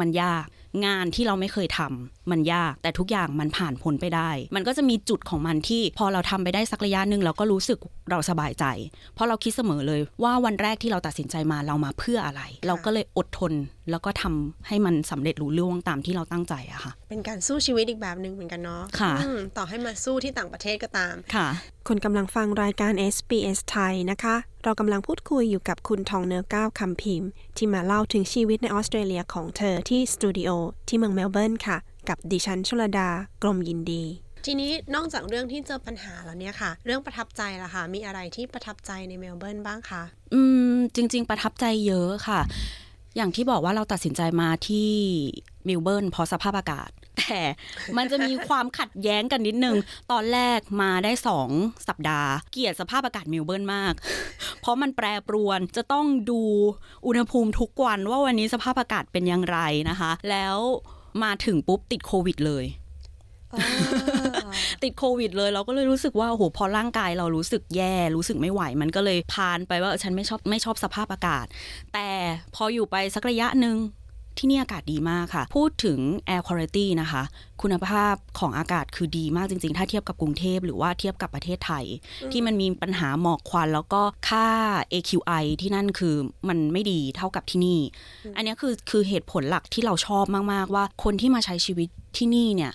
มันยากงานที่เราไม่เคยทำมันยาก แต่ทุกอย่างมันผ่านพ้นไปได้ มันก็จะมีจุดของมันที่ พอเราทำไปได้สักระยะหนึ่งเราก็รู้สึกเราสบายใจ เพราะเราคิดเสมอเลยว่าวันแรกที่เราตัดสินใจมาเรามาเพื่ออะไร เราก็เลยอดทนแล้วก็ทำให้มันสำเร็จลุล่วงตามที่เราตั้งใจอะค่ะ เป็นการสู้ชีวิตอีกแบบหนึ่งเหมือนกันเนาะค่ะอืมต่อให้มาสู้ที่ต่างประเทศก็ตามค่ะคุณกำลังฟังรายการ SBS ไทยนะคะ เรากำลังพูดคุยอยู่กับคุณทองเนื้อเก้า คำพิมพ์ ที่มาเล่าถึงชีวิตในออสเตรเลียของเธอที่สตูดิโอที่เมืองเมลเบิร์นค่ะ กับดิฉันชลดากรมยินดี ทีนี้นอกจากเรื่องที่เจอปัญหาแล้วเนี่ยค่ะ เรื่องประทับใจล่ะคะมีอะไรที่ประทับใจในเมลเบิร์นบ้างคะอืม จริง ๆ ประทับใจเยอะค่ะ อย่างที่บอกว่าเราตัดสินใจมาที่เมลเบิร์นเพราะสภาพอากาศแต่มันจะมีความขัดแย้งกันนิดนึง ตอนแรกมาได้สองสัปดาห์ เกลียดสภาพอากาศเมลเบิร์นมาก เพราะมันแปรปรวนจะต้องดูอุณหภูมิทุกวันว่าวันนี้สภาพอากาศเป็นอย่างไรนะคะ แล้ว มาถึงปุ๊บติดโควิดเลยติดโควิดเลยเราก็เลยรู้สึกว่าโอ้โหพอร่างกายเรารู้สึกแย่รู้สึกไม่ไหว มันก็เลยพานไปว่าเออฉันไม่ชอบไม่ชอบสภาพอากาศ แต่พออยู่ไปสักระยะหนึ่ง ที่นี่อากาศดีมากค่ะ พูดถึง air quality นะคะ คุณภาพของอากาศคือดีมากจริง ๆ ถ้าเทียบกับกรุงเทพหรือว่าเทียบกับประเทศไทยอืมที่มันมีปัญหาหมอกควัน แล้วก็ค่า AQI ที่นั่นคือมันไม่ดีเท่ากับที่นี่ อันเนี้ยคือคือเหตุผลหลักที่เราชอบมากๆว่า คนที่มาใช้ชีวิตที่นี่เนี่ย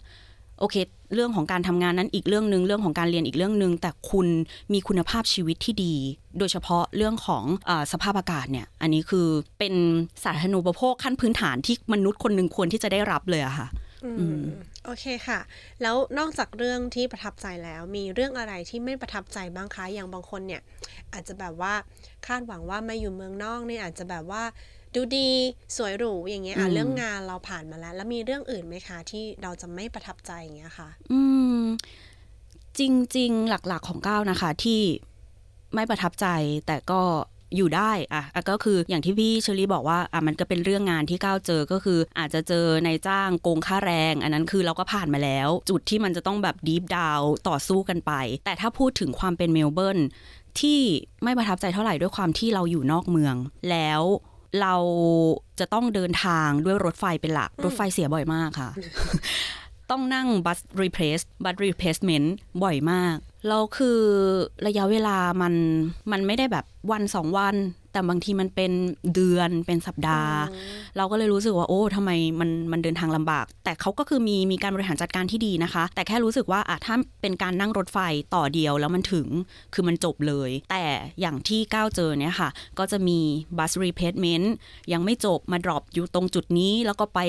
โอเค เรื่องของการทำงานนั้นอีกเรื่องหนึ่งเรื่องของการเรียนอีกเรื่องหนึ่งแต่คุณมีคุณภาพชีวิตที่ดี โดยเฉพาะเรื่องของอาสภาพอากาศเนี่ย อันนี้คือเป็นสาธารณูปโภคขั้นพื้นฐานที่มนุษย์คนหนึ่งควรที่จะได้รับเลยอะค่ะอือืมมโอเคค่ะ แล้วนอกจากเรื่องที่ประทับใจแล้ว มีเรื่องอะไรที่ไม่ประทับใจบ้างคะอย่างบางคนเนี่ย อาจจะแบบว่าคาดหวังว่ามาอยู่เมืองนอกเนี่ยอาจจะแบบว่า ดูดีสวยหรูอย่างเงี้ยอะอืมเรื่องงานเราผ่านมาแล้ว แล้วมีเรื่องอื่นไหมคะ ที่เราจะไม่ประทับใจอย่างเงี้ยค่ะ อืม จริง ๆ หลักๆของก้าวนะคะ ที่ไม่ประทับใจแต่ก็อยู่ได้อะอะก็คืออย่างที่พี่เชอรี่บอกว่าอะมันก็เป็นเรื่องงานที่ก้าวเจอก็คือ อาจจะเจอในายจ้างโกงค่าแรง อันนั้นคือเราก็ผ่านมาแล้ว จุดที่มันจะต้องแบบดีฟดาวต่อสู้กันไป แต่ถ้าพูดถึงความเป็นเมลเบิร์นที่ไม่ประทับใจเท่าไหร่ด้วยความที่เราอยู่นอกเมือง แล้ว เราจะต้องเดินทางด้วยรถไฟเป็นหลัก รถไฟเสียบ่อยมากค่ะ ต้องนั่งบัสรีเพลสบัสรีเพลสเมนต์บ่อยมากแล้วคือระยะเวลามันมันไม่ได้แบบวันสองวัน แต่บางทีมันเป็นเดือนเป็นสัปดาห์ เราก็เลยรู้สึกว่าโอ้ทำไมมันมันเดินทางลำบาก แต่เขาก็คือมีมีการบริหารจัดการที่ดีนะคะ แต่แค่รู้สึกว่าอะถ้าเป็นการนั่งรถไฟต่อเดียวแล้วมันถึงคือมันจบเลย แต่อย่างที่เก้าเจอเนี่ยค่ะ ก็จะมี bus replacement ยังไม่จบมา drop อยู่ตรงจุดนี้แล้วก็ไป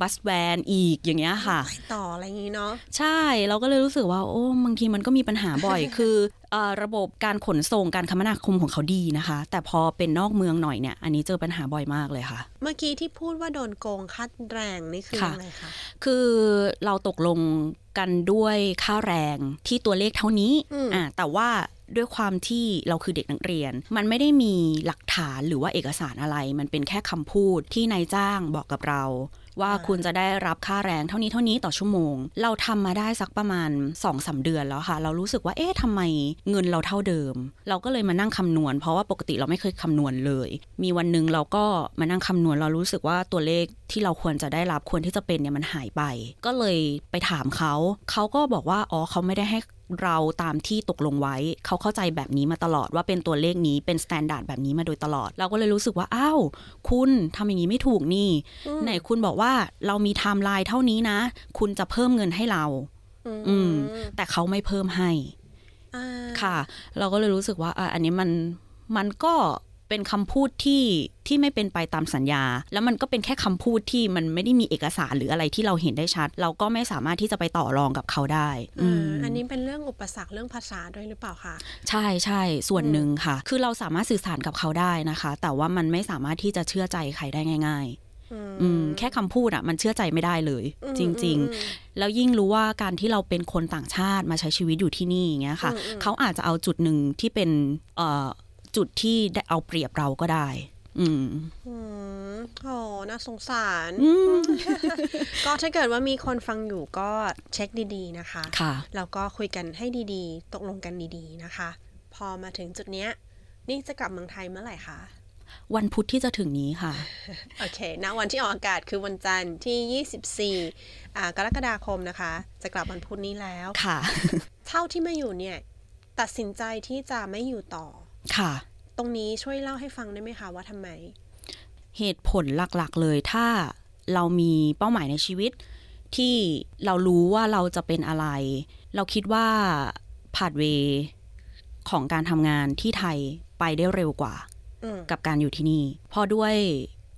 bus van อีกอย่างเงี้ยค่ะ ต่ออะไรอย่างงี้เนาะใช่เราก็เลยรู้สึกว่าโอ้บางทีมันก็มีปัญหาบ่อยคือเอ่อระบบการขนส่งการคมนาคมของเขาดีนะคะ แต่พอเป็นนอกเมืองหน่อยเนี่ยอันนี้เจอปัญหาบ่อยมากเลยค่ะ เมื่อกี้ที่พูดว่าโดนโกงค่าแรงนี่คือค่ะอะไรคะคือเราตกลงกันด้วยค่าแรงที่ตัวเลขเท่านี้อืมอ่าแต่ว่าด้วยความที่เราคือเด็กนักเรียน มันไม่ได้มีหลักฐานหรือว่าเอกสารอะไร มันเป็นแค่คำพูดที่นายจ้างบอกกับเรา ว่าคุณจะได้รับค่าแรงเท่านี้เท่านี้ต่อชั่วโมง เราทำมาได้สักประมาณ2อสเดือนแล้วค่ะ เรารู้สึกว่าเอ๊ะทำไมเงินเราเท่าเดิม เราก็เลยมานั่งคำนวณ เพราะว่าปกติเราไม่เคยคำนวณเลย มีวันหนึ่งเราก็มานั่งคำนวณเรารู้สึกว่าตัวเลขที่เราควรจะได้รับควรที่จะเป็นเนี่ยมันหายไป ก็เลยไปถามเขา เขาก็บอกว่าอ๋อเขาไม่ได้ให้ เราตามที่ตกลงไว้ เขาเข้าใจแบบนี้มาตลอดว่าเป็นตัวเลขนี้เป็น standard แบบนี้มาโดยตลอด เราก็เลยรู้สึกว่าอ้าวคุณทำอย่างนี้ไม่ถูกนี่อืมไหนคุณบอกว่าเรามีไทม์ไลน์เท่านี้นะ คุณจะเพิ่มเงินให้เรา อืม แต่เขาไม่เพิ่มให้อ่าค่ะ เราก็เลยรู้สึกว่าอะอันนี้มันมันก็ เป็นเป็นคำพูดที่ที่ไม่เป็นไปตามสัญญา แล้วมันก็เป็นแค่คำพูดที่มันไม่ได้มีเอกสารหรืออะไรที่เราเห็นได้ชัด เราก็ไม่สามารถที่จะไปต่อรองกับเขาได้อืมอันนี้เป็นเรื่องอุปสรรคเรื่องภาษาด้วยหรือเปล่าคะใช่ใช่ส่วนหนึ่งค่ะ คือเราสามารถสื่อสารกับเขาได้นะคะ แต่ว่ามันไม่สามารถที่จะเชื่อใจใครได้ง่าย ๆอืมแค่คำพูดอะมันเชื่อใจไม่ได้เลยอืมจริงอืมๆแล้วยิ่งรู้ว่าการที่เราเป็นคนต่างชาติมาใช้ชีวิตอยู่ที่นี่อย่างเงี้ยค่ะอืมอืมเขาอาจจะเอาจุดหนึ่งที่เป็นเอ่อ จุดที่ได้เอาเปรียบเราก็ได้ อืมอืมโอ้น่าสงสารอืมก็ถ้าเกิดว่ามีคนฟังอยู่ก็เช็คดีๆนะคะ ค่ะ แล้วก็คุยกันให้ดีๆ ตกลงกันดีๆนะคะ พอมาถึงจุดเนี้ย นี่จะกลับเมืองไทยเมื่อไหร่คะ วันพุธที่จะถึงนี้ค่ะ โอเคณวันที่ออกอากาศคือวันจันทร์ที่ 24อ่ากรกฎาคมนะคะ จะกลับวันพุธนี้แล้ว ค่ะ เท่าที่มาอยู่เนี่ย ตัดสินใจที่จะไม่อยู่ต่อ ค่ะ ตรงนี้ช่วยเล่าให้ฟังได้ไหมคะว่าทำไม เหตุผลหลักๆเลยถ้าเรามีเป้าหมายในชีวิต ที่เรารู้ว่าเราจะเป็นอะไร เราคิดว่าพาดเวของการทำงานที่ไทยไปได้เร็วกว่าอืมกับการอยู่ที่นี่เพราะด้วย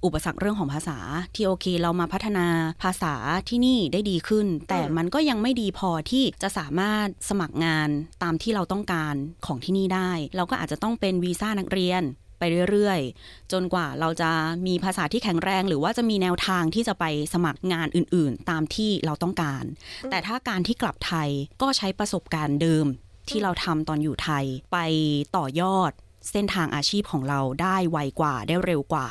อุปสรรคเรื่องของภาษาที่โอเคเรามาพัฒนาภาษาที่นี่ได้ดีขึ้น แต่มันก็ยังไม่ดีพอที่จะสามารถสมัครงานตามที่เราต้องการของที่นี่ได้ เราก็อาจจะต้องเป็นวีซ่านักเรียนไปเรื่อยๆ จนกว่าเราจะมีภาษาที่แข็งแรง หรือว่าจะมีแนวทางที่จะไปสมัครงานอื่นๆ ตามที่เราต้องการ แต่ถ้าการที่กลับไทยก็ใช้ประสบการณ์เดิมที่เราทำตอนอยู่ไทยไปต่อยอด เส้นทางอาชีพของเราได้ไวกว่าได้เร็วกว่า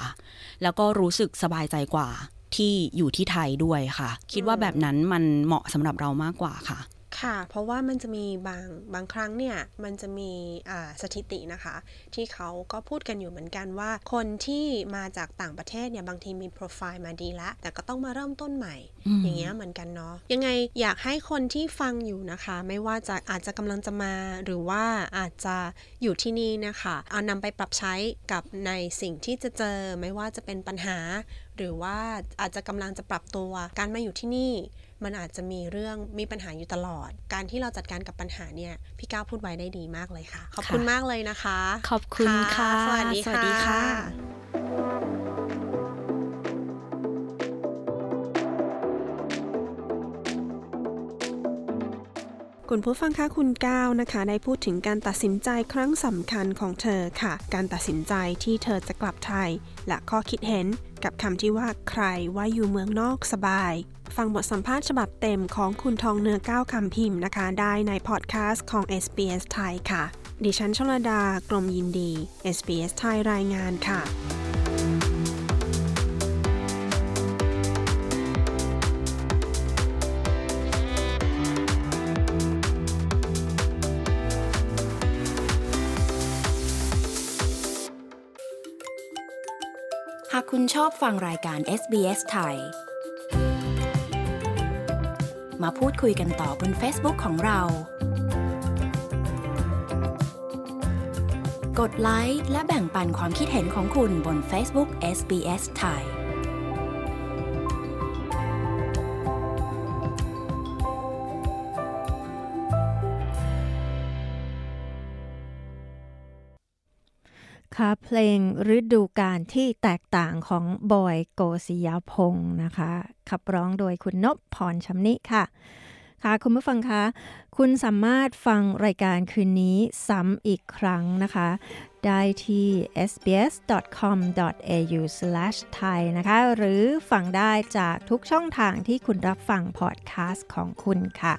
แล้วก็รู้สึกสบายใจกว่าที่อยู่ที่ไทยด้วยค่ะ คิดว่าแบบนั้นมันเหมาะสำหรับเรามากกว่าค่ะ ค่ะ เพราะว่ามันจะมีบางบางครั้งเนี่ย มันจะมีอ่าสถิตินะคะ ที่เขาก็พูดกันอยู่เหมือนกันว่า คนที่มาจากต่างประเทศเนี่ย บางทีมีโปรไฟล์มาดีแล้วแต่ก็ต้องมาเริ่มต้นใหม่อืมอย่างเงี้ยเหมือนกันเนาะยังไงอยากให้คนที่ฟังอยู่นะคะ ไม่ว่าจะอาจจะกำลังจะมาหรือว่าอาจจะอยู่ที่นี่นะคะ เอานำไปปรับใช้กับในสิ่งที่จะเจอไม่ว่าจะเป็นปัญหาหรือว่าอาจจะกำลังจะปรับตัวการมาอยู่ที่นี่ มันอาจจะมีเรื่องมีปัญหาอยู่ตลอด การที่เราจัดการกับปัญหาเนี่ยพี่ก้าวพูดไว้ได้ดีมากเลยค่ะ ขอบคุณค่ะมากเลยนะคะ ขอบคุณค่ะ สวัสดีสวัสดีค่ะ คุณผู้ฟังคะคุณก้าวนะคะได้พูดถึงการตัดสินใจครั้งสำคัญของเธอค่ะ การตัดสินใจที่เธอจะกลับไทย และข้อคิดเห็นกับคำที่ว่าใครว่าอยู่เมืองนอกสบาย ฟังบทสัมภาษณ์ฉบับเต็มของคุณทองเนื้อก้าวคำพิมพ์นะคะ ได้ในพอดแคสต์ของ SBS ไทยค่ะ ดิฉันชลดากรมยินดี SBS ไทยรายงานค่ะ คุณชอบฟังรายการ SBS ไทย มาพูดคุยกันต่อบน Facebook ของเรา กดไลค์และแบ่งปันความคิดเห็นของคุณบน Facebook SBS ไทย เพลงฤดูกาลที่แตกต่างของบอยโกศิยพงศ์นะคะ ขับร้องโดยคุณนพพรชำนิค่ะ ค่ะคุณผู้ฟังคะคุณสามารถฟังรายการคืนนี้ซ้ำอีกครั้งนะคะ ได้ที่ sbs.com.au/thai นะคะ หรือฟังได้จากทุกช่องทางที่คุณรับฟังพอดแคสต์ของคุณค่ะ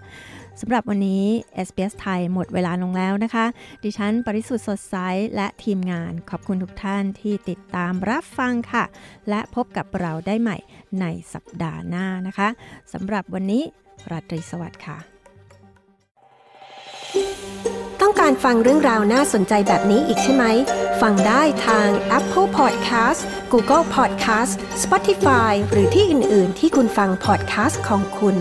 สำหรับวันนี้ SBS ไทยหมดเวลาลงแล้วนะคะ ดิฉันปริสุทธ์สดใสและทีมงานขอบคุณทุกท่านที่ติดตามรับฟังค่ะ และพบกับเราได้ใหม่ในสัปดาห์หน้านะคะสำหรับวันนี้ราตรีสวัสดิ์ค่ะ ต้องการฟังเรื่องราวน่าสนใจแบบนี้อีกใช่ไหม ฟังได้ทาง Apple Podcast Google Podcast Spotify หรือที่อื่น ๆ ที่คุณฟัง podcast ของคุณ